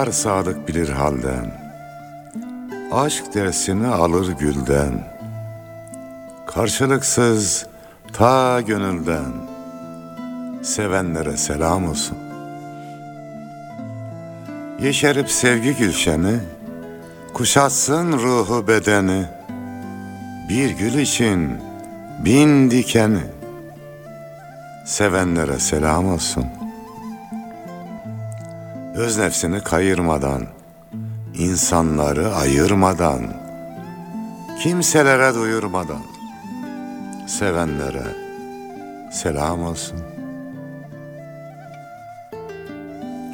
Yar sadık bilir halden Aşk dersini alır gülden. Karşılıksız ta gönülden Sevenlere selam olsun. Yeşerip sevgi gülşeni Kuşatsın ruhu bedeni. Bir gül için bin dikeni Sevenlere selam olsun Öz nefsini kayırmadan insanları ayırmadan Kimselere duyurmadan Sevenlere selam olsun.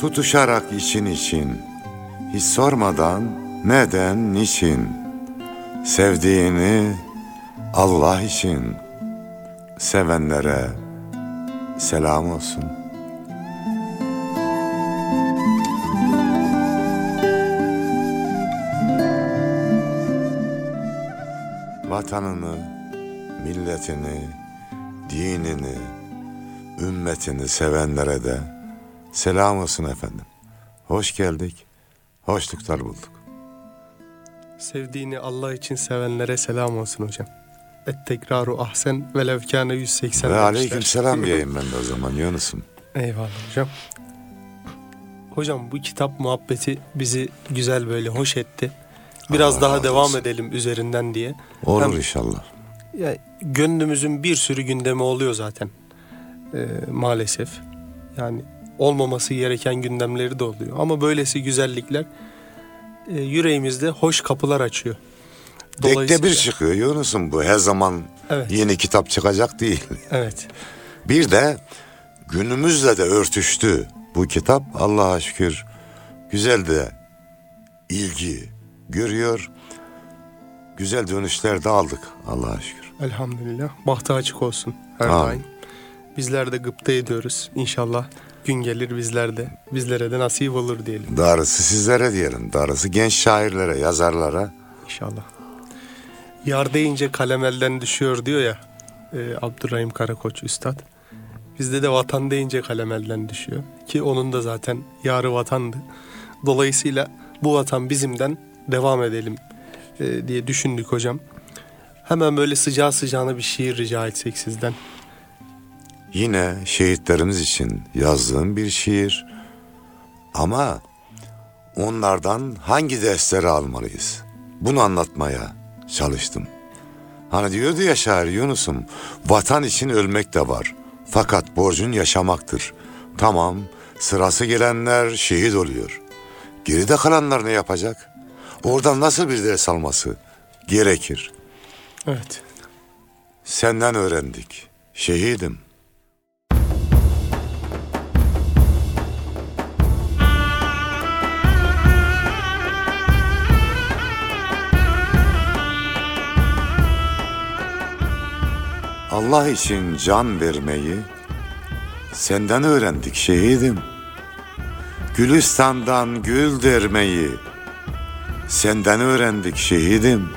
Tutuşarak için için Hiç sormadan neden niçin Sevdiğini Allah için Sevenlere selam olsun Vatanını, milletini, dinini, ümmetini sevenlere de selam olsun efendim. Hoş geldik, hoşluklar bulduk. Sevdiğini Allah için sevenlere selam olsun hocam. Et tekraru ahsen ve levkâne 180 Ve aleyküm selam diyeyim ben de o zaman Yunus'um. Eyvallah hocam. Hocam bu kitap muhabbeti bizi güzel böyle hoş etti. Biraz Allah daha devam olsun. edelim üzerinden diye. Olur Hem- inşallah. Ya, gönlümüzün bir sürü gündemi oluyor zaten. Ee, maalesef. Yani olmaması gereken gündemleri de oluyor. Ama böylesi güzellikler e, yüreğimizde hoş kapılar açıyor. Dekte bir çıkıyor Yunus'um bu her zaman Evet. yeni kitap çıkacak değil. Evet. Bir de günümüzle de örtüştü bu kitap. Allah'a şükür güzel de ilgi görüyor. Güzel dönüşler de aldık Allah'a şükür. Elhamdülillah. Bahtı açık olsun her Amin. daim. Bizler de gıpta ediyoruz. İnşallah gün gelir bizler de bizlere de nasip olur diyelim Darısı sizlere diyelim. Darısı genç şairlere, yazarlara. inşallah. Yar deyince kalem elden düşüyor diyor ya e, Abdurrahim Karakoç Üstad. Bizde de vatan deyince kalem elden düşüyor. Ki onun da zaten yarı vatandı. Dolayısıyla bu vatan bizimden devam edelim e, diye düşündük hocam. Hemen böyle sıcağı sıcağına bir şiir rica etsek sizden. Yine şehitlerimiz için yazdığım bir şiir. Ama onlardan hangi dersleri almalıyız? Bunu anlatmaya çalıştım. Hani diyordu ya şair Yunus'um, vatan için ölmek de var. Fakat borcun yaşamaktır. Tamam, sırası gelenler şehit oluyor. Geride kalanlar ne yapacak? Oradan nasıl bir ders alması gerekir? Evet. Senden öğrendik. Şehidim. Allah için can vermeyi senden öğrendik şehidim. Gülistan'dan gül dermeyi senden öğrendik şehidim.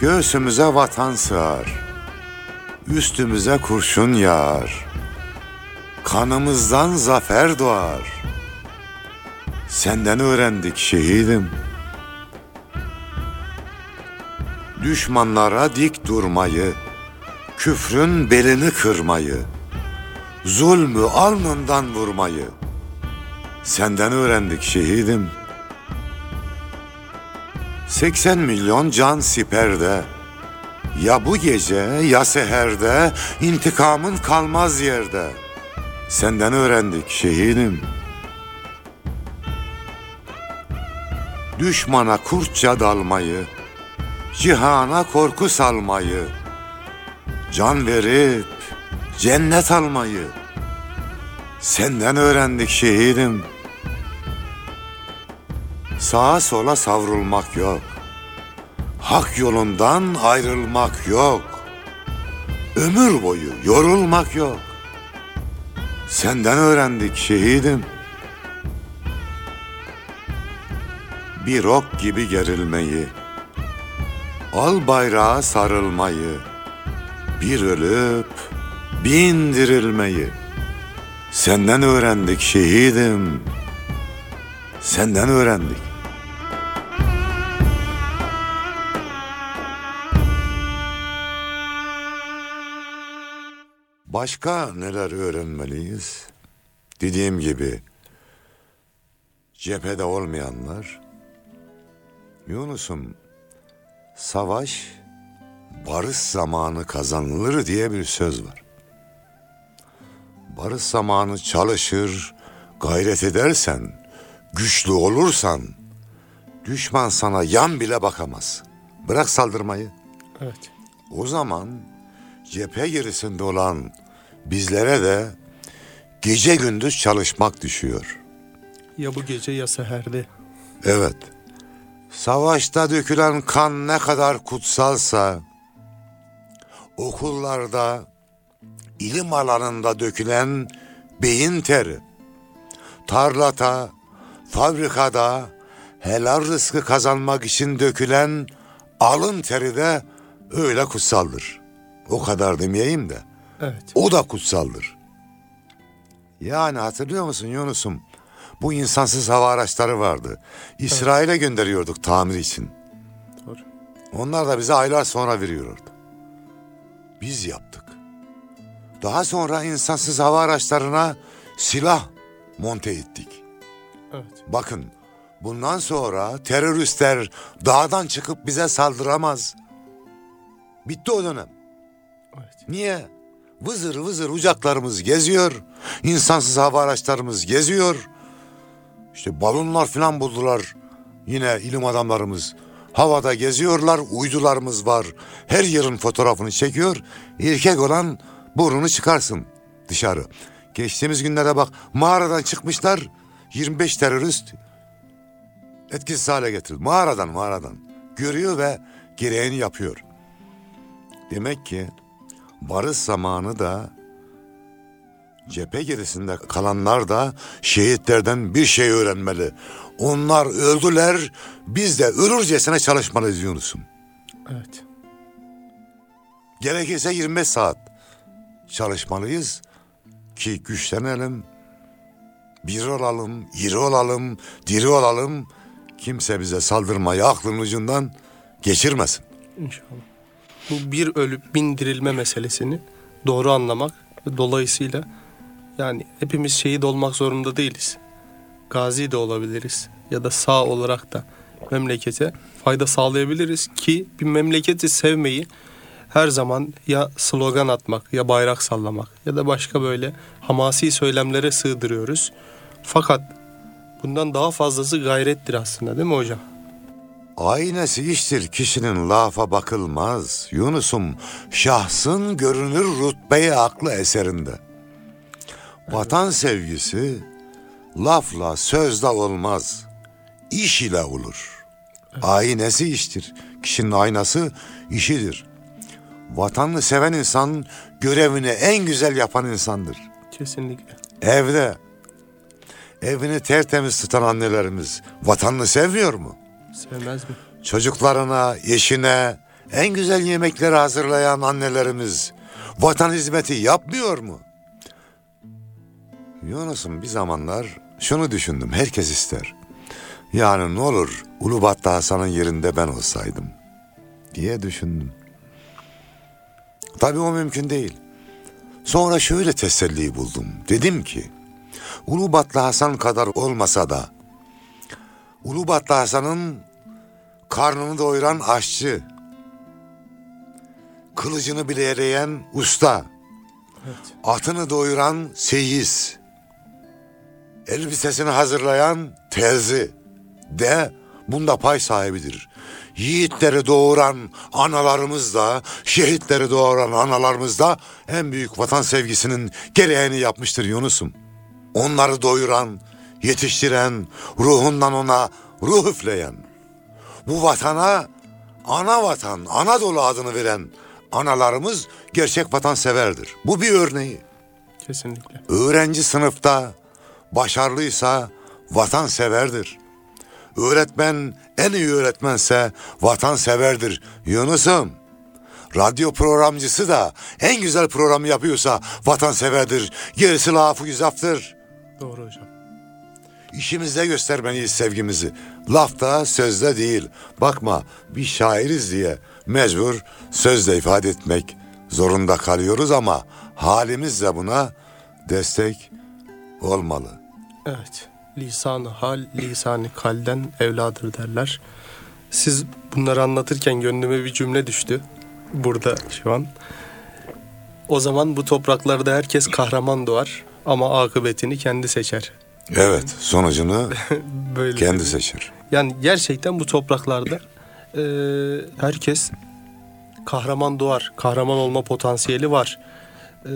Göğsümüze vatan sığar, üstümüze kurşun yağar. Kanımızdan zafer doğar. Senden öğrendik şehidim. Düşmanlara dik durmayı, küfrün belini kırmayı, zulmü alnından vurmayı. Senden öğrendik şehidim.'' 80 milyon can siperde. Ya bu gece ya seherde intikamın kalmaz yerde. Senden öğrendik şehidim. Düşmana kurtça dalmayı, cihana korku salmayı, can verip cennet almayı. Senden öğrendik şehidim.'' Sağa sola savrulmak yok. Hak yolundan ayrılmak yok. Ömür boyu yorulmak yok. Senden öğrendik şehidim. Bir ok gibi gerilmeyi, al bayrağa sarılmayı, bir ölüp bin dirilmeyi. Senden öğrendik şehidim. Senden öğrendik. Başka neler öğrenmeliyiz? Dediğim gibi cephede olmayanlar Yunus'um savaş barış zamanı kazanılır diye bir söz var. Barış zamanı çalışır, gayret edersen, güçlü olursan düşman sana yan bile bakamaz. Bırak saldırmayı. Evet. O zaman cephe gerisinde olan bizlere de gece gündüz çalışmak düşüyor. Ya bu gece ya seherde. Evet. Savaşta dökülen kan ne kadar kutsalsa okullarda ilim alanında dökülen beyin teri tarlata, fabrikada helal rızkı kazanmak için dökülen alın teri de öyle kutsaldır. O kadar demeyeyim de Evet. o da kutsaldır. Yani hatırlıyor musun Yunus'um? Bu insansız hava araçları vardı. İsrail'e gönderiyorduk tamir için. Doğru. Onlar da bize aylar sonra veriyordu. Biz yaptık. Daha sonra insansız hava araçlarına silah monte ettik. Evet. Bakın bundan sonra teröristler dağdan çıkıp bize saldıramaz. Bitti o dönem. Evet. Niye? Vızır vızır uçaklarımız geziyor. insansız hava araçlarımız geziyor. İşte balonlar falan buldular. Yine ilim adamlarımız. Havada geziyorlar. Uydularımız var. Her yerin fotoğrafını çekiyor. Erkek olan burnunu çıkarsın dışarı. Geçtiğimiz günlere bak mağaradan çıkmışlar. 25 terörist etkisiz hale getirildi. Mağaradan mağaradan. Görüyor ve gereğini yapıyor. Demek ki barış zamanı da cephe gerisinde kalanlar da şehitlerden bir şey öğrenmeli. Onlar öldüler, biz de ölürcesine çalışmalıyız Yunus'um. Evet. Gerekirse 25 saat çalışmalıyız ki güçlenelim, bir olalım, iri olalım, diri olalım. Kimse bize saldırmayı aklın ucundan geçirmesin. İnşallah. Bu bir ölüp bin dirilme meselesini doğru anlamak ve dolayısıyla yani hepimiz şehit olmak zorunda değiliz. Gazi de olabiliriz ya da sağ olarak da memlekete fayda sağlayabiliriz ki bir memleketi sevmeyi her zaman ya slogan atmak ya bayrak sallamak ya da başka böyle hamasi söylemlere sığdırıyoruz. Fakat bundan daha fazlası gayrettir aslında değil mi hocam? Aynesi iştir kişinin lafa bakılmaz. Yunus'um şahsın görünür rütbeye aklı eserinde. Vatan sevgisi lafla sözle olmaz. İş ile olur. Aynesi iştir. Kişinin aynası işidir. Vatanını seven insan görevini en güzel yapan insandır. Kesinlikle. Evde evini tertemiz tutan annelerimiz vatanını sevmiyor mu? Sevmez mi? Çocuklarına, eşine en güzel yemekleri hazırlayan annelerimiz vatan hizmeti yapmıyor mu? Yunus'um bir zamanlar şunu düşündüm. Herkes ister. Yani ne olur Ulubatlı Hasan'ın yerinde ben olsaydım diye düşündüm. Tabii o mümkün değil. Sonra şöyle teselli buldum. Dedim ki Ulubatlı Hasan kadar olmasa da Ulubatlı Hasan'ın karnını doyuran aşçı, kılıcını bileyleyen usta, Evet. atını doyuran seyiz, elbisesini hazırlayan terzi de bunda pay sahibidir. Yiğitleri doğuran analarımız da, şehitleri doğuran analarımız da en büyük vatan sevgisinin gereğini yapmıştır Yunus'um. Onları doyuran, yetiştiren, ruhundan ona ruh üfleyen, bu vatana ana vatan, Anadolu adını veren analarımız gerçek vatanseverdir. Bu bir örneği. Kesinlikle. Öğrenci sınıfta başarılıysa vatanseverdir. Öğretmen en iyi öğretmense vatanseverdir. Yunus'um radyo programcısı da en güzel programı yapıyorsa vatanseverdir. Gerisi lafı güzaftır. Doğru hocam. İşimizde göstermeliyiz sevgimizi. Lafta sözde değil. Bakma bir şairiz diye mecbur sözle ifade etmek zorunda kalıyoruz ama halimiz de buna destek olmalı. Evet. Lisanı hal, lisanı kalden evladır derler. Siz bunları anlatırken gönlüme bir cümle düştü. Burada şu an. O zaman bu topraklarda herkes kahraman doğar ama akıbetini kendi seçer. Evet sonucunu Böyle. kendi seçer. Yani gerçekten bu topraklarda e, herkes kahraman doğar. Kahraman olma potansiyeli var. E,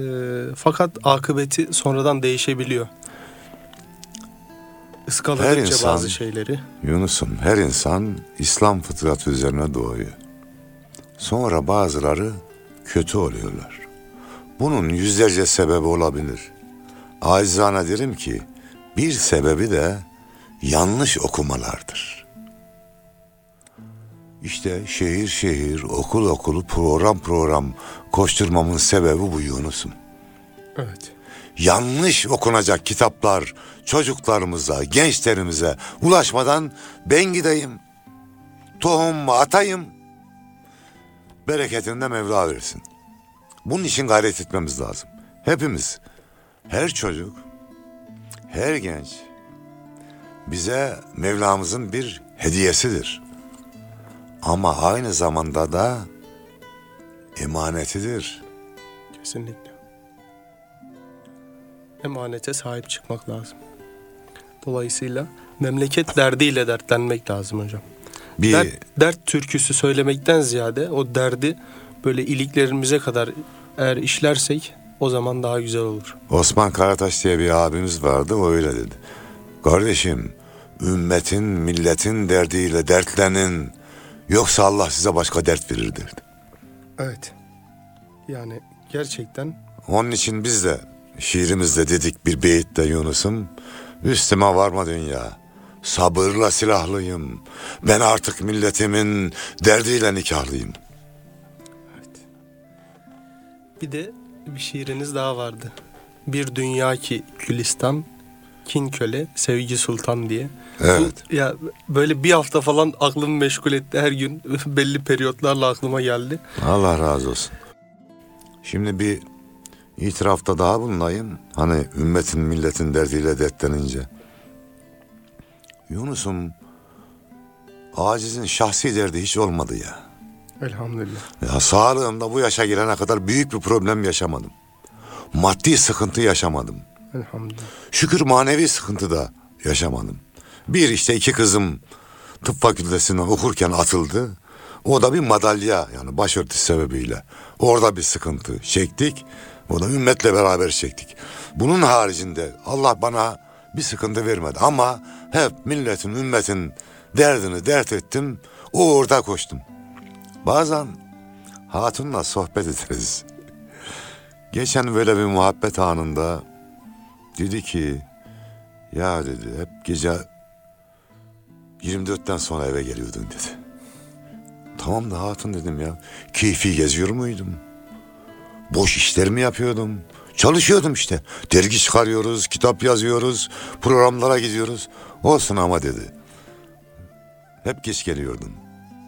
fakat akıbeti sonradan değişebiliyor. Her Iskaladıkça insan- bazı şeyleri. Yunus'um her insan İslam fıtratı üzerine doğuyor. Sonra bazıları kötü oluyorlar. Bunun yüzlerce sebebi olabilir. Acizane derim ki bir sebebi de yanlış okumalardır. İşte şehir şehir, okul okul, program program koşturmamın sebebi bu Yunus'um Evet. yanlış okunacak kitaplar çocuklarımıza, gençlerimize ulaşmadan ben gideyim. Tohumumu atayım. Bereketini de Mevla versin. Bunun için gayret etmemiz lazım. Hepimiz, her çocuk, her genç bize Mevlamızın bir hediyesidir. Ama aynı zamanda da emanetidir. Kesinlikle. Emanete sahip çıkmak lazım. Dolayısıyla memleket derdiyle dertlenmek lazım hocam. Bir Dert, dert türküsü söylemekten ziyade o derdi böyle iliklerimize kadar eğer işlersek o zaman daha güzel olur. Osman Karataş diye bir abimiz vardı o öyle dedi. Kardeşim ümmetin milletin derdiyle dertlenin yoksa Allah size başka dert verir derdi. Evet. Yani gerçekten Onun için biz de şiirimizde dedik bir beyitte Yunus'um üstüme varma dünya sabırla silahlıyım ben artık milletimin derdiyle nikahlıyım. bir de bir şiiriniz daha vardı. Bir dünya ki Gülistan, kin köle, sevgi sultan diye. Evet. Bu, ya böyle bir hafta falan aklımı meşgul etti her gün belli periyotlarla aklıma geldi. Allah razı olsun. Şimdi bir itirafta daha bulunayım. Hani ümmetin milletin derdiyle dertlenince. Yunus'um acizin şahsi derdi hiç olmadı ya. Elhamdülillah. Ya sağlığımda bu yaşa gelene kadar büyük bir problem yaşamadım. Maddi sıkıntı yaşamadım. Elhamdülillah. Şükür manevi sıkıntı da yaşamadım. Bir işte iki kızım tıp fakültesine okurken atıldı. O da bir madalya yani başörtüsü sebebiyle. Orada bir sıkıntı çektik. O da ümmetle beraber çektik. Bunun haricinde Allah bana bir sıkıntı vermedi. Ama hep milletin, ümmetin derdini dert ettim. O orada koştum. Bazen hatunla sohbet ederiz. Geçen böyle bir muhabbet anında dedi ki ya dedi hep gece 24'ten sonra eve geliyordun dedi. Tamam da hatun dedim ya. Keyfi geziyor muydum? Boş işler mi yapıyordum? Çalışıyordum işte. Dergi çıkarıyoruz, kitap yazıyoruz, programlara gidiyoruz. Olsun ama dedi. Hep geç geliyordum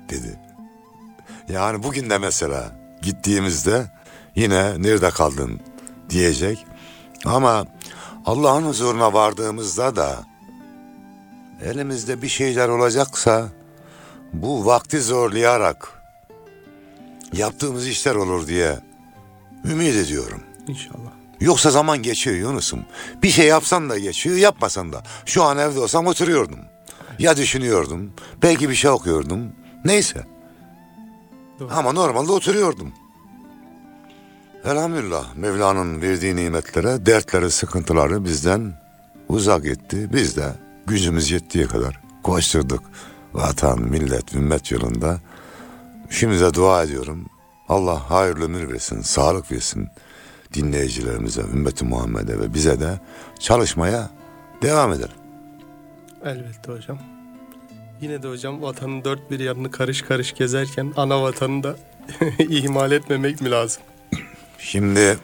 dedi. Yani bugün de mesela gittiğimizde yine nerede kaldın diyecek. Ama Allah'ın huzuruna vardığımızda da elimizde bir şeyler olacaksa bu vakti zorlayarak yaptığımız işler olur diye ümit ediyorum. İnşallah. Yoksa zaman geçiyor Yunus'um. Bir şey yapsan da geçiyor, yapmasan da. Şu an evde olsam oturuyordum. Ya düşünüyordum, belki bir şey okuyordum. Neyse. Doğru. Ama normalde oturuyordum. Elhamdülillah Mevla'nın verdiği nimetlere, dertleri, sıkıntıları bizden uzak etti. Biz de gücümüz yettiği kadar koşturduk. Vatan, millet, ümmet yolunda. Şimdi de dua ediyorum. Allah hayırlı ömür versin, sağlık versin dinleyicilerimize, ümmeti Muhammed'e ve bize de çalışmaya devam edelim. Elbette hocam. Yine de hocam vatanın dört bir yanını karış karış gezerken ana vatanı da ihmal etmemek mi lazım? Şimdi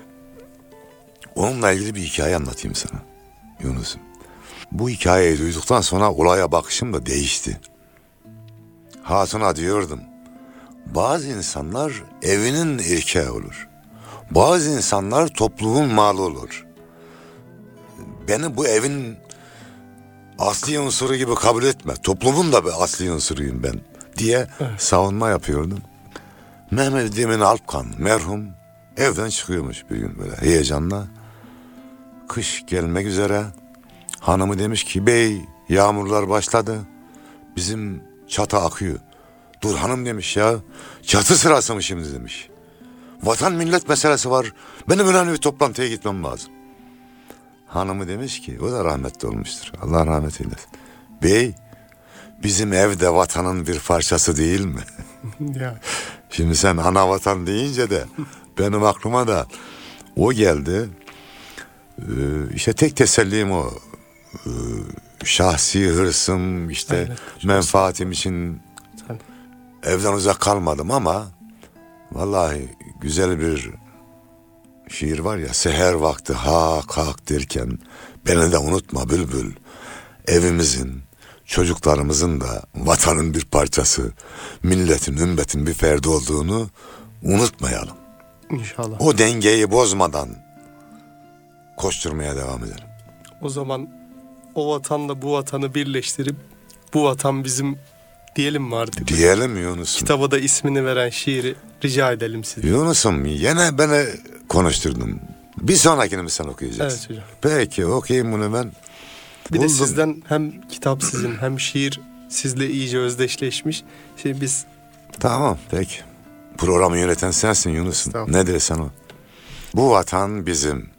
onunla ilgili bir hikaye anlatayım sana Yunus'um. Bu hikayeyi duyduktan sonra olaya bakışım da değişti. Hatuna diyordum. Bazı insanlar evinin erkeği olur. Bazı insanlar toplumun malı olur. Beni bu evin asli unsuru gibi kabul etme. Toplumun da bir asli unsuruyum ben diye savunma yapıyordum. Mehmet Emin Alpkan merhum evden çıkıyormuş bir gün böyle heyecanla. Kış gelmek üzere. Hanımı demiş ki bey yağmurlar başladı. Bizim çatı akıyor. Dur hanım demiş ya. Çatı sırası mı şimdi demiş. Vatan millet meselesi var. Benim önemli bir toplantıya gitmem lazım. Hanımı demiş ki o da rahmetli olmuştur. Allah rahmet eylesin. Bey bizim ev de vatanın bir parçası değil mi? ya Şimdi sen ana vatan deyince de benim aklıma da o geldi. Ee, işte tek tesellim o. Ee, şahsi hırsım işte Aynen. menfaatim için Tabii. evden uzak kalmadım ama vallahi güzel bir şiir var ya seher vakti hak hak derken beni de unutma bülbül evimizin çocuklarımızın da vatanın bir parçası milletin ümmetin bir ferdi olduğunu unutmayalım. inşallah. O dengeyi bozmadan koşturmaya devam edelim. O zaman o vatanla bu vatanı birleştirip bu vatan bizim diyelim mi artık? Diyelim Yunus'um. Kitaba da ismini veren şiiri rica edelim size. Yunus'um yine beni konuşturdun. Bir sonrakini mi sen okuyacaksın? Evet hocam. Peki okuyayım bunu ben. Bir de Buldum. sizden hem kitap sizin hem şiir sizle iyice özdeşleşmiş. Şimdi biz Tamam peki. Programı yöneten sensin Yunus'um. Ne dersen o. Bu vatan bizim.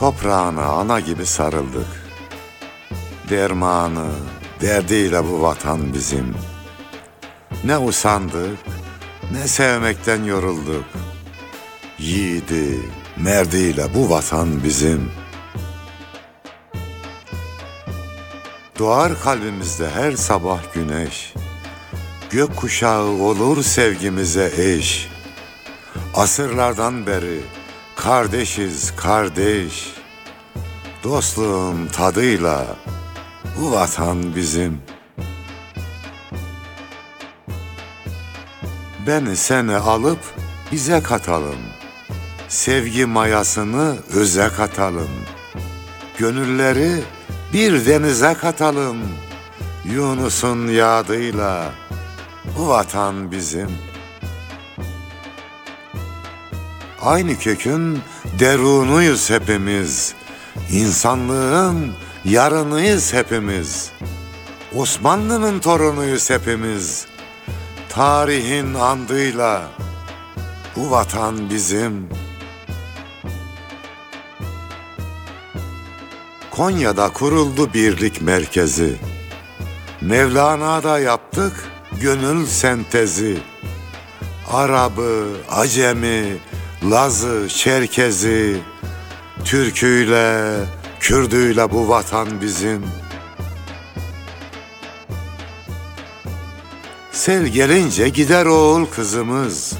Toprağına ana gibi sarıldık. Dermanı, derdiyle bu vatan bizim. Ne usandık, ne sevmekten yorulduk. Yiğidi, merdiyle bu vatan bizim. Doğar kalbimizde her sabah güneş. Gök kuşağı olur sevgimize eş. Asırlardan beri kardeşiz kardeş. Dostluğun tadıyla bu vatan bizim. Beni seni alıp bize katalım. Sevgi mayasını öze katalım. Gönülleri bir denize katalım. Yunus'un yadıyla bu vatan bizim. Aynı kökün derunuyuz hepimiz. İnsanlığın yarınıyız hepimiz. Osmanlı'nın torunuyuz hepimiz. Tarihin andıyla bu vatan bizim. Konya'da kuruldu birlik merkezi. Mevlana'da yaptık gönül sentezi. Arabı, Acemi, Lazı, Çerkezi, Türküyle, Kürdüyle bu vatan bizim. Sel gelince gider oğul kızımız.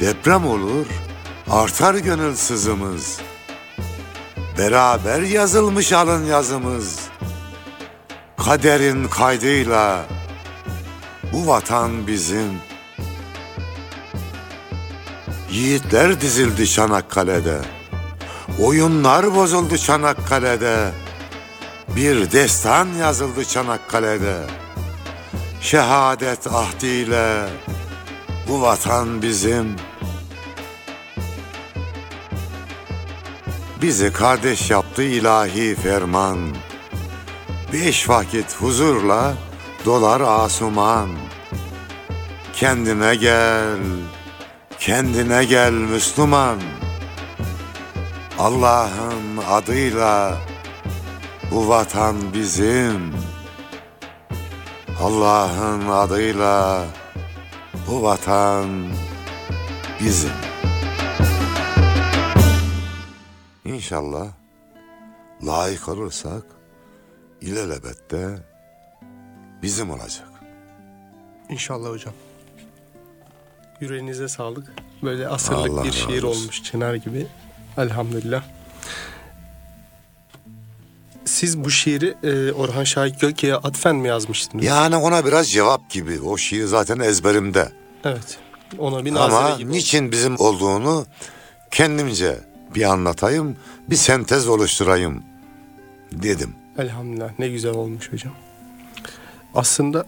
Deprem olur, artar gönül sızımız. Beraber yazılmış alın yazımız. Kaderin kaydıyla bu vatan bizim. Yiğitler dizildi Çanakkale'de. Oyunlar bozuldu Çanakkale'de. Bir destan yazıldı Çanakkale'de. Şehadet ahdiyle bu vatan bizim. Bizi kardeş yaptı ilahi ferman. Beş vakit huzurla dolar asuman. Kendine gel, kendine gel Müslüman. Allah'ın adıyla bu vatan bizim. Allah'ın adıyla bu vatan bizim. İnşallah layık olursak ilelebette bizim olacak. İnşallah hocam. Yüreğinize sağlık. Böyle asırlık Allah bir şiir olmuş Çınar gibi. Elhamdülillah. Siz bu şiiri e, Orhan Şahit Gölke'ye atfen mi yazmıştınız? Yani ona biraz cevap gibi. O şiir zaten ezberimde. Evet. Ona bir nazire Ama gibi. niçin bizim olduğunu kendimce bir anlatayım, bir sentez oluşturayım dedim. Elhamdülillah ne güzel olmuş hocam. Aslında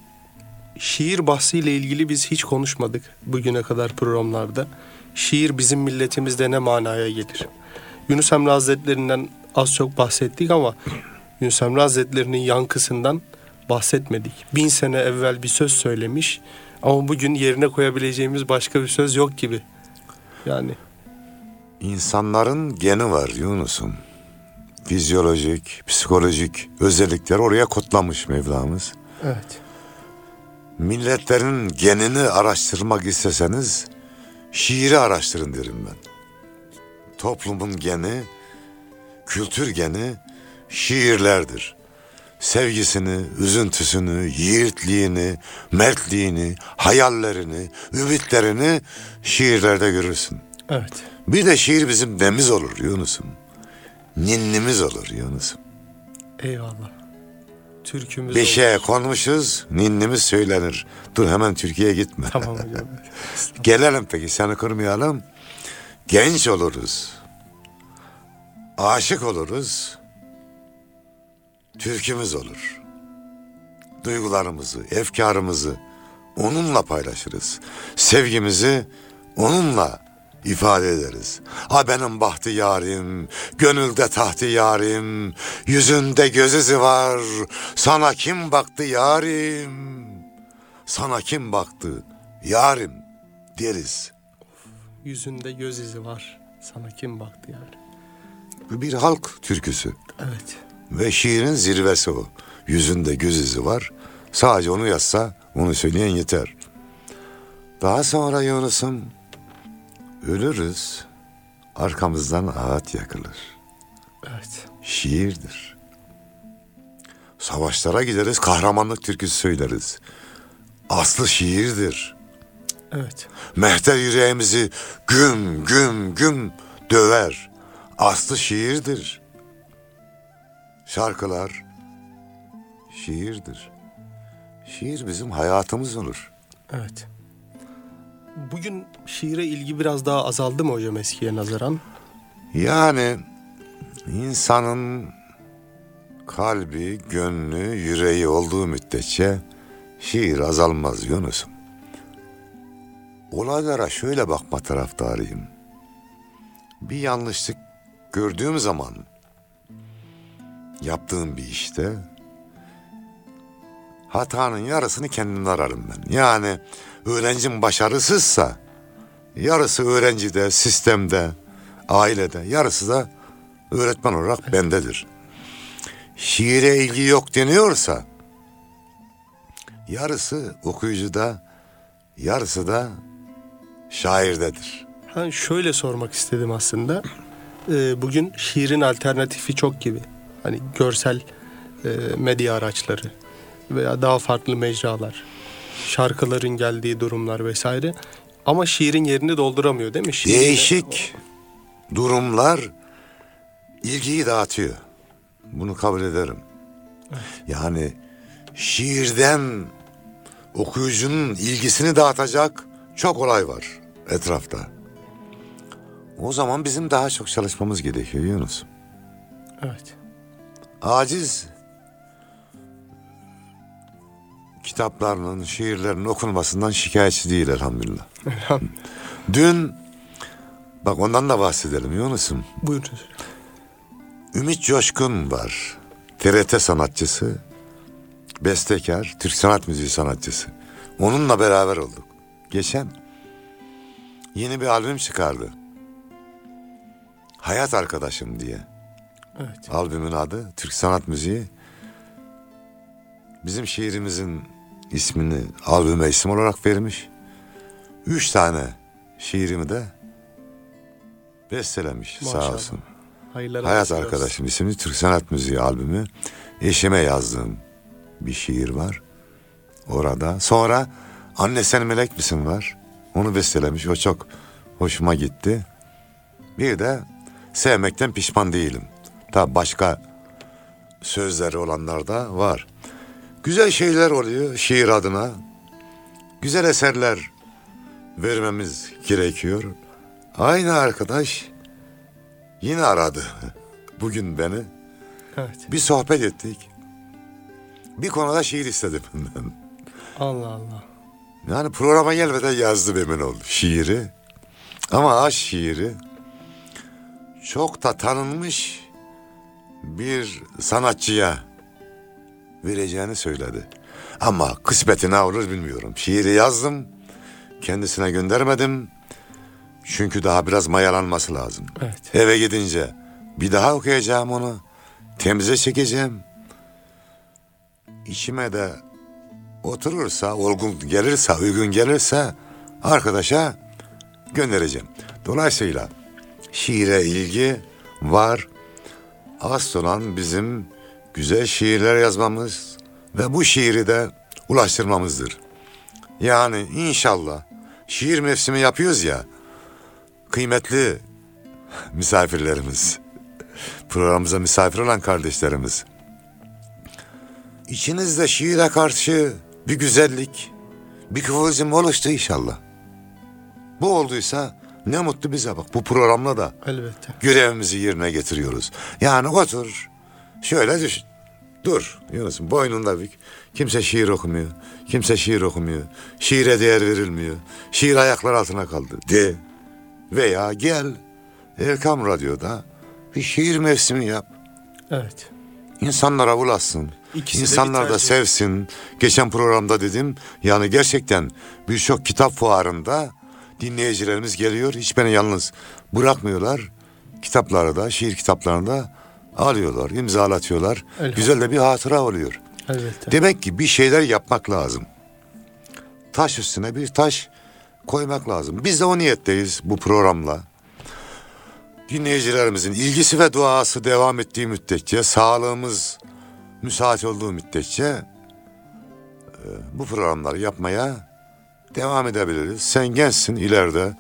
şiir bahsiyle ilgili biz hiç konuşmadık bugüne kadar programlarda. Şiir bizim milletimizde ne manaya gelir? Yunus Emre Hazretlerinden az çok bahsettik ama Yunus Emre Hazretleri'nin yankısından bahsetmedik. Bin sene evvel bir söz söylemiş ama bugün yerine koyabileceğimiz başka bir söz yok gibi. Yani İnsanların geni var Yunus'um. Fizyolojik, psikolojik özellikler oraya kodlamış Mevlamız. evet. Milletlerin genini araştırmak isteseniz şiiri araştırın derim ben. Toplumun geni, kültür geni şiirlerdir. Sevgisini, üzüntüsünü, yiğitliğini, mertliğini, hayallerini, ümitlerini şiirlerde görürsün. Evet. Bir de şiir bizim nemiz olur Yunus'um. Ninnimiz olur Yunus'um. Eyvallah. Türkümüz Beşe konmuşuz, ninnimiz söylenir. Dur hemen Türkiye'ye gitme. Tamam hocam. Gelelim peki seni kırmayalım. Genç oluruz. Aşık oluruz. Türkümüz olur. Duygularımızı, efkarımızı onunla paylaşırız. Sevgimizi onunla ifade ederiz. Ha benim bahtı yarim, gönülde tahtı yarim, yüzünde gözüzü var. Sana kim baktı yarim? Sana kim baktı yarim deriz. Yüzünde göz izi var. Sana kim baktı yani? Bu bir halk türküsü Evet. ve şiirin zirvesi o. Yüzünde göz izi var. Sadece onu yazsa onu söyleyen yeter. Daha sonra Yunus'um ölürüz. Arkamızdan ağıt yakılır. Evet. Şiirdir. Savaşlara gideriz, kahramanlık türküsü söyleriz. Aslı şiirdir. Evet. Mehter yüreğimizi güm güm güm döver. Aslı şiirdir. Şarkılar şiirdir. Şiir bizim hayatımız olur. Evet. Bugün şiire ilgi biraz daha azaldı mı hocam eskiye nazaran? Yani insanın kalbi, gönlü, yüreği olduğu müddetçe şiir azalmaz Yunus'um. Olaylara şöyle bakma taraftarıyım. Bir yanlışlık gördüğüm zaman yaptığım bir işte hatanın yarısını kendimden ararım ben. Yani öğrencim başarısızsa yarısı öğrencide, sistemde, ailede, yarısı da öğretmen olarak bendedir. Şiire ilgi yok deniyorsa yarısı okuyucuda, yarısı da şairdedir. Ha, şöyle sormak istedim aslında. Ee, bugün şiirin alternatifi çok gibi. Hani görsel e, medya araçları veya daha farklı mecralar, şarkıların geldiği durumlar vesaire. Ama şiirin yerini dolduramıyor değil mi? Şiir- Değişik durumlar ilgiyi dağıtıyor. Bunu kabul ederim. Yani şiirden okuyucunun ilgisini dağıtacak çok olay var etrafta. O zaman bizim daha çok çalışmamız gerekiyor Yunus. Evet. Aciz kitaplarının, şiirlerinin okunmasından şikayetçi değil elhamdülillah. Dün bak ondan da bahsedelim Yunus'um. Buyurun. Ümit Coşkun var. TRT sanatçısı, bestekar, Türk sanat müziği sanatçısı. Onunla beraber olduk. Geçen yeni bir albüm çıkardı. Hayat Arkadaşım diye. Evet. Albümün adı Türk Sanat Müziği. Bizim şiirimizin ismini albüme isim olarak vermiş. Üç tane şiirimi de bestelemiş sağ Maşallah. olsun. Hayırlara Hayat. Arkadaşım isimli Türk Sanat Müziği albümü. Eşime yazdığım bir şiir var. Orada. Sonra Anne Sen Melek Misin var. Onu bestelemiş. O çok hoşuma gitti. Bir de Sevmekten Pişman Değilim. Tabi başka sözleri olanlar da var. Güzel şeyler oluyor şiir adına. Güzel eserler vermemiz gerekiyor. Aynı arkadaş yine aradı bugün beni. Evet. Bir sohbet ettik. Bir konuda şiir istedim benden. Allah Allah. Yani programa gelmeden yazdım emin ol şiiri. Ama aşk şiiri çok da tanınmış bir sanatçıya vereceğini söyledi. Ama kısmeti ne olur bilmiyorum. Şiiri yazdım. Kendisine göndermedim. Çünkü daha biraz mayalanması lazım. Evet. Eve gidince bir daha okuyacağım onu. Temize çekeceğim. İçime de oturursa, olgun gelirse, uygun gelirse arkadaşa göndereceğim. Dolayısıyla şiire ilgi var. Asıl olan bizim güzel şiirler yazmamız ve bu şiiri de ulaştırmamızdır. Yani inşallah şiir mevsimi yapıyoruz ya, kıymetli misafirlerimiz, programımıza misafir olan kardeşlerimiz, İçinizde şiire karşı bir güzellik, bir kıvılcım oluştu inşallah. Bu olduysa ne mutlu bize bak. Bu programla da Elbette. görevimizi yerine getiriyoruz. Yani otur, şöyle düşün. Dur Yunus'um boynunda bük. Kimse şiir okumuyor. Kimse şiir okumuyor. Şiire değer verilmiyor. Şiir ayaklar altına kaldı. De. Veya gel Erkam Radyo'da bir şiir mevsimi yap. Evet. İnsanlara ulaşsın. İkisi İnsanlar bir da sevsin. Geçen programda dedim yani gerçekten birçok kitap fuarında dinleyicilerimiz geliyor. Hiç beni yalnız bırakmıyorlar. Kitapları da şiir kitaplarını da alıyorlar, imzalatıyorlar. Elhamdülillah. Güzel de bir hatıra oluyor. Elbette. Demek ki bir şeyler yapmak lazım. Taş üstüne bir taş koymak lazım. Biz de o niyetteyiz bu programla. Dinleyicilerimizin ilgisi ve duası devam ettiği müddetçe, sağlığımız müsait olduğu müddetçe e, bu programları yapmaya devam edebiliriz. Sen gençsin ileride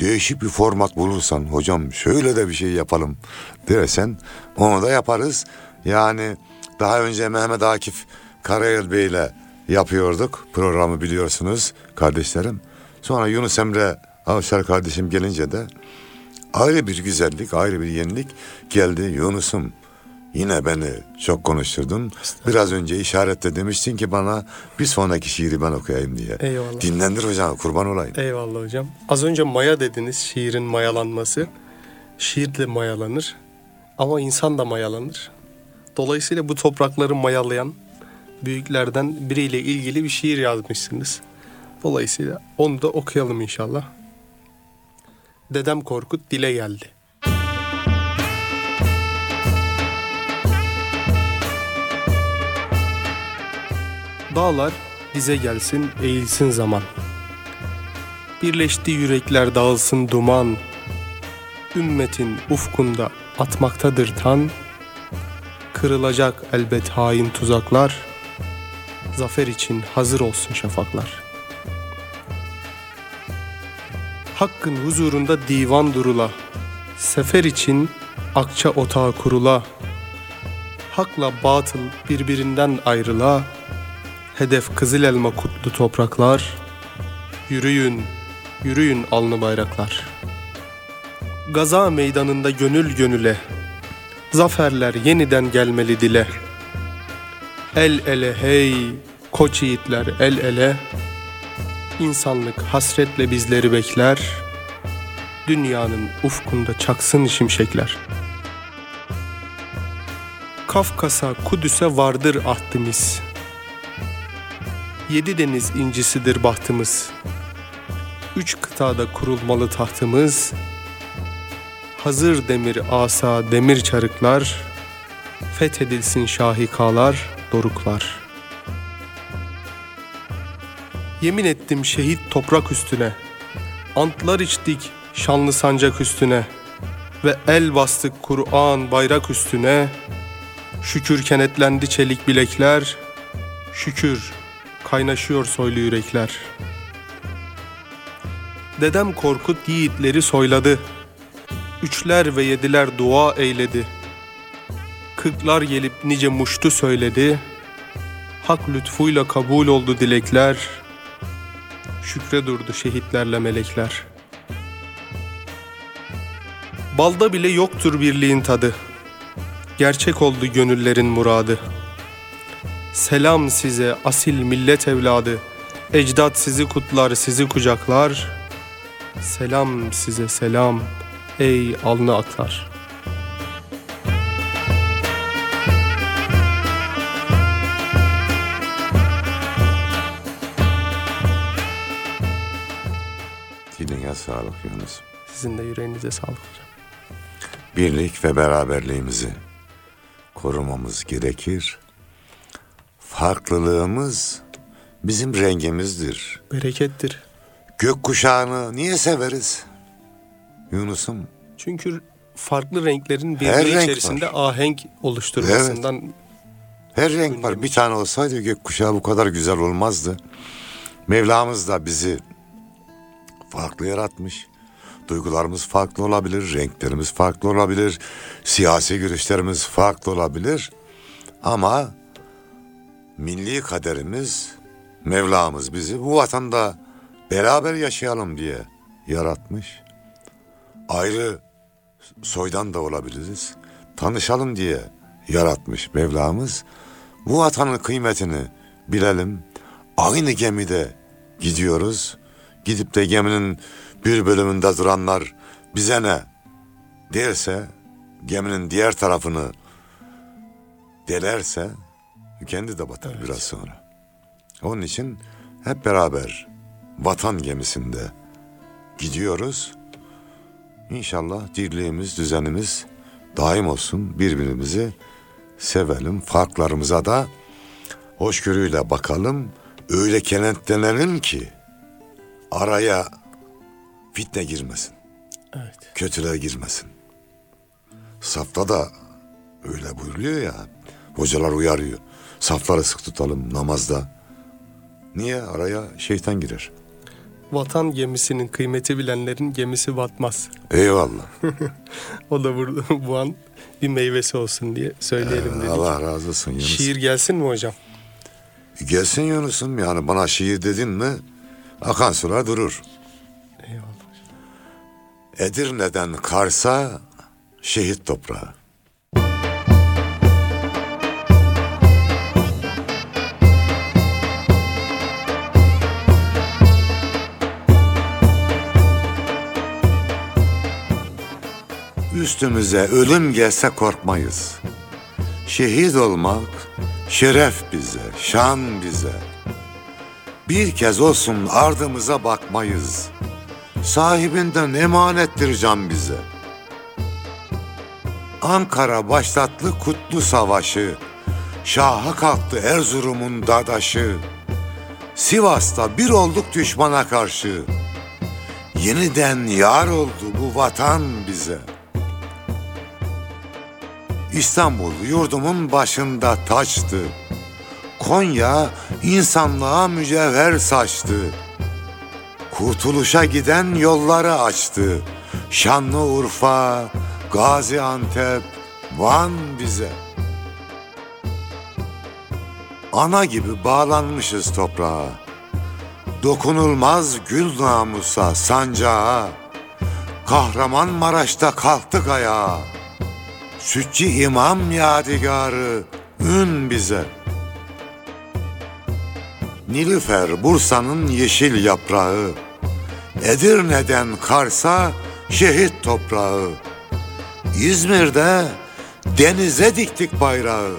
değişik bir format bulursan hocam şöyle de bir şey yapalım dersen onu da yaparız. Yani daha önce Mehmet Akif Karayel Bey ile yapıyorduk programı biliyorsunuz kardeşlerim. Sonra Yunus Emre Avşar kardeşim gelince de ayrı bir güzellik, ayrı bir yenilik geldi. Yunus'um yine beni çok konuşturdun. Biraz önce işaretle demiştin ki bana bir sonraki şiiri ben okuyayım diye. Eyvallah. Dinlendir hocam kurban olayım. Eyvallah hocam. Az önce maya dediniz şiirin mayalanması. Şiir de mayalanır ama insan da mayalanır. Dolayısıyla bu toprakları mayalayan büyüklerden biriyle ilgili bir şiir yazmışsınız. Dolayısıyla onu da okuyalım inşallah. Dedem Korkut dile geldi. Dağlar dize gelsin, eğilsin zaman. Birleşti yürekler dağılsın duman. Ümmetin ufkunda atmaktadır tan. Kırılacak elbet hain tuzaklar. Zafer için hazır olsun şafaklar. Hakkın huzurunda divan durula. Sefer için akça otağı kurula. Hakla batıl birbirinden ayrıla. Hedef kızıl elma kutlu topraklar. Yürüyün, yürüyün alnı bayraklar. Gaza meydanında gönül gönüle, zaferler yeniden gelmeli dile. El ele hey, koç yiğitler el ele, insanlık hasretle bizleri bekler. Dünyanın ufkunda çaksın şimşekler. Kafkas'a, Kudüs'e vardır ahdimiz. Yedi deniz incisidir bahtımız. Üç kıtada kurulmalı tahtımız. Hazır demir asa demir çarıklar. Fethedilsin şahikalar, doruklar. Yemin ettim şehit toprak üstüne. Antlar içtik şanlı sancak üstüne. Ve el bastık Kur'an bayrak üstüne Şükür kenetlendi çelik bilekler Şükür kaynaşıyor soylu yürekler. Dedem Korkut yiğitleri soyladı. Üçler ve yediler dua eyledi. Kırklar gelip nice muştu söyledi. Hak lütfuyla kabul oldu dilekler. Şükre durdu şehitlerle melekler. Balda bile yoktur birliğin tadı. Gerçek oldu gönüllerin muradı Selam size asil millet evladı Ecdat sizi kutlar sizi kucaklar Selam size selam ey alnı aklar Diline sağlık Yunus. Sizin de yüreğinize sağlık hocam. Birlik ve beraberliğimizi korumamız gerekir. Farklılığımız bizim rengimizdir. Berekettir. Gökkuşağını niye severiz? Yunus'um Çünkü farklı renklerin Her birbiri renk içerisinde ahenk oluşturmasından her renk var. Bir tane olsaydı gökkuşağı bu kadar güzel olmazdı. Mevlamız da bizi farklı yaratmış. Duygularımız farklı olabilir, renklerimiz farklı olabilir, siyasi görüşlerimiz farklı olabilir. Ama milli kaderimiz, Mevlamız bizi bu vatanda beraber yaşayalım diye yaratmış. Ayrı soydan da olabiliriz. Tanışalım diye yaratmış Mevlamız. Bu vatanın kıymetini bilelim. Aynı gemide gidiyoruz. Gidip de geminin bir bölümünde duranlar bize ne derse geminin diğer tarafını delerse kendi de batar biraz sonra. Onun için hep beraber vatan gemisinde gidiyoruz. İnşallah dirliğimiz, düzenimiz daim olsun. Birbirimizi sevelim. Farklarımıza da hoşgörüyle bakalım. Öyle kenetlenelim ki araya fitne girmesin. evet. Kötüler girmesin. Safta da öyle buyuruyor ya. Hocalar uyarıyor. Safları sık tutalım namazda. Niye? Araya şeytan girer. Vatan gemisinin kıymeti bilenlerin gemisi batmaz. Eyvallah. O da burada bu an bir meyvesi olsun diye söyleyelim dedik. Allah razı olsun Yunus. Şiir gelsin mi hocam? Gelsin Yunus'um yani bana şiir dedin mi akan sular durur. Eyvallah. Edirne'den Kars'a şehit toprağı. Üstümüze ölüm gelse korkmayız. Şehit olmak şeref bize, şan bize. Bir kez olsun ardımıza bakmayız. Sahibinden emanettir can bize. Ankara başlattı kutlu savaşı. Şaha kalktı Erzurum'un dadaşı. Sivas'ta bir olduk düşmana karşı. Yeniden yar oldu bu vatan bize. İstanbul yurdumun başında taçtı. Konya insanlığa mücevher saçtı. Kurtuluşa giden yolları açtı. Şanlıurfa, Gaziantep, Van bize. Ana gibi bağlanmışız toprağa. Dokunulmaz gül namusa, sancağa. Kahramanmaraş'ta kalktık ayağa. Sütçü imam yadigarı, ün bize. Nilüfer Bursa'nın yeşil yaprağı, Edirne'den Kars'a şehit toprağı, İzmir'de denize diktik bayrağı.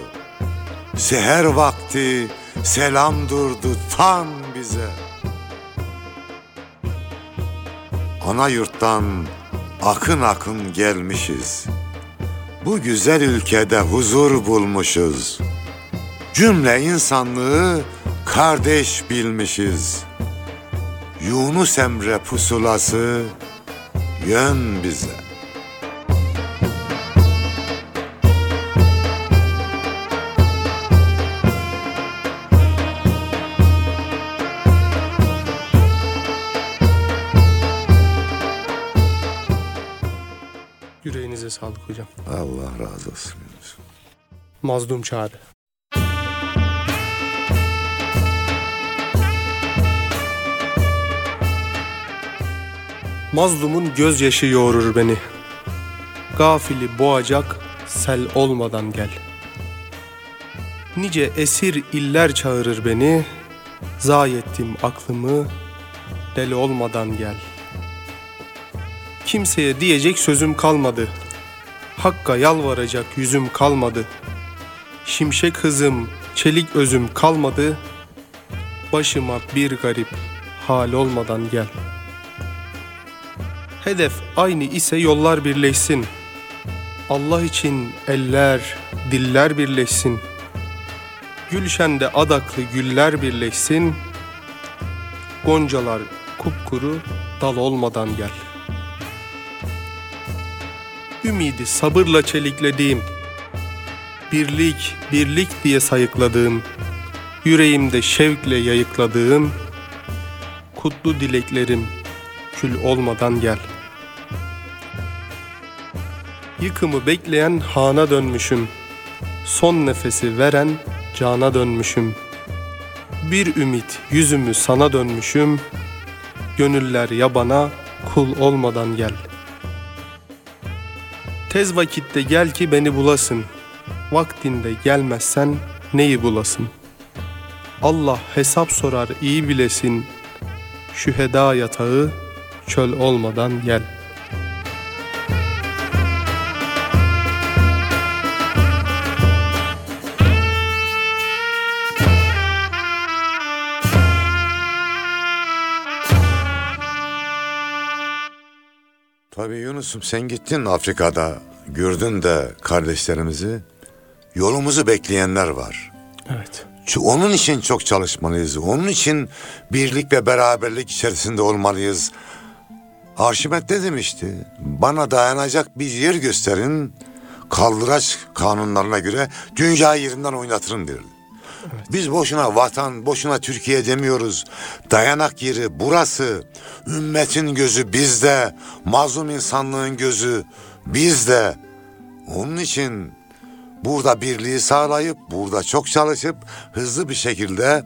Seher vakti selam durdu tan bize. Ana yurttan akın akın gelmişiz. Bu güzel ülkede huzur bulmuşuz. Cümle insanlığı kardeş bilmişiz. Yunus Emre pusulası yön bize. Elinize sağlık hocam. Allah razı olsun. Mazlum çağrı. Mazlumun gözyaşı yoğurur beni. Gafili boğacak sel olmadan gel. Nice esir iller çağırır beni. Zayi ettim aklımı deli olmadan gel. Kimseye diyecek sözüm kalmadı. Hakka yalvaracak yüzüm kalmadı. Şimşek hızım, çelik özüm kalmadı. Başıma bir garip hal olmadan gel. Hedef aynı ise yollar birleşsin. Allah için eller, diller birleşsin. Gülşende adaklı güller birleşsin. Goncalar kupkuru dal olmadan gel. Ümidi sabırla çeliklediğim, birlik, birlik diye sayıkladığım, yüreğimde şevkle yayıkladığım, kutlu dileklerim kül olmadan gel. Yıkımı bekleyen hana dönmüşüm, son nefesi veren cana dönmüşüm. Bir ümit yüzümü sana dönmüşüm, gönüller yabana kul olmadan gel. Tez vakitte gel ki beni bulasın, vaktinde gelmezsen neyi bulasın? Allah hesap sorar iyi bilesin, şüheda yatağı çöl olmadan gel. Yunus'um sen gittin Afrika'da gördün de kardeşlerimizi. Yolumuzu bekleyenler var. Evet. Onun için çok çalışmalıyız. Onun için birlik ve beraberlik içerisinde olmalıyız. Arşimet ne demişti? Bana dayanacak bir yer gösterin. Kaldıraç kanunlarına göre dünya yerinden oynatırım derdi. Biz boşuna vatan, boşuna Türkiye demiyoruz. Dayanak yeri burası. Ümmetin gözü bizde. Mazlum insanlığın gözü bizde. Onun için burada birliği sağlayıp, burada çok çalışıp hızlı bir şekilde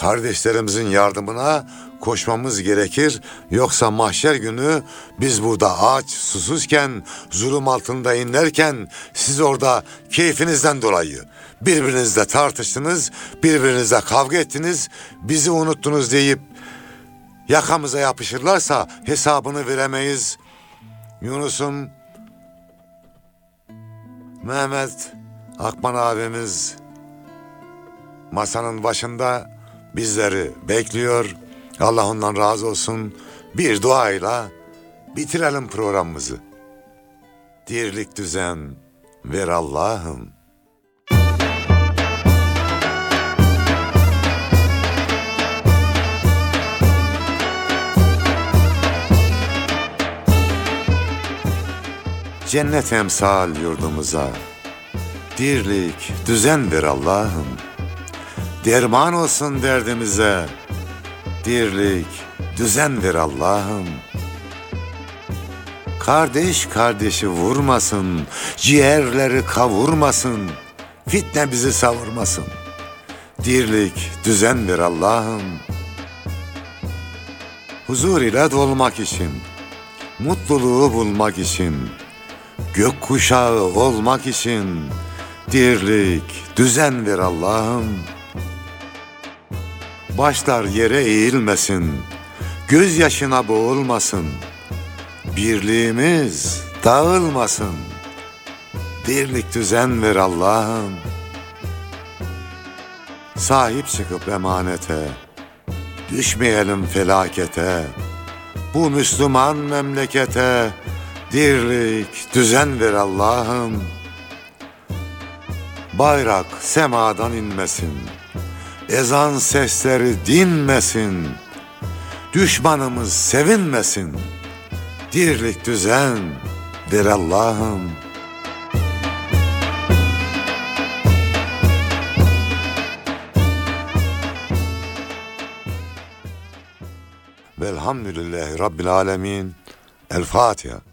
kardeşlerimizin yardımına koşmamız gerekir. Yoksa mahşer günü biz burada aç, susuzken, zulüm altında inlerken siz orada keyfinizden dolayı birbirinizle tartıştınız, birbirinizle kavga ettiniz, bizi unuttunuz deyip yakamıza yapışırlarsa hesabını veremeyiz. Yunus'um Mehmet Akman abimiz masanın başında bizleri bekliyor. Allah ondan razı olsun. Bir duayla bitirelim programımızı. Dirlik düzen ver Allah'ım. Cennet emsal yurdumuza Dirlik, düzen ver Allah'ım Derman olsun derdimize. Dirlik, düzen ver Allah'ım. Kardeş kardeşi vurmasın Ciğerleri kavurmasın Fitne bizi savurmasın. Dirlik, düzen ver Allah'ım. Huzur ile dolmak için Mutluluğu bulmak için gökkuşağı olmak için dirlik, düzen ver Allah'ım. Başlar yere eğilmesin, gözyaşına boğulmasın. Birliğimiz dağılmasın. Dirlik düzen ver Allah'ım. Sahip çıkıp emanete, düşmeyelim felakete. Bu Müslüman memlekete dirlik, düzen ver Allah'ım. Bayrak semadan inmesin, ezan sesleri dinmesin, düşmanımız sevinmesin. Dirlik düzen ver Allah'ım. Velhamdülillahi Rabbil Alemin. El Fatiha.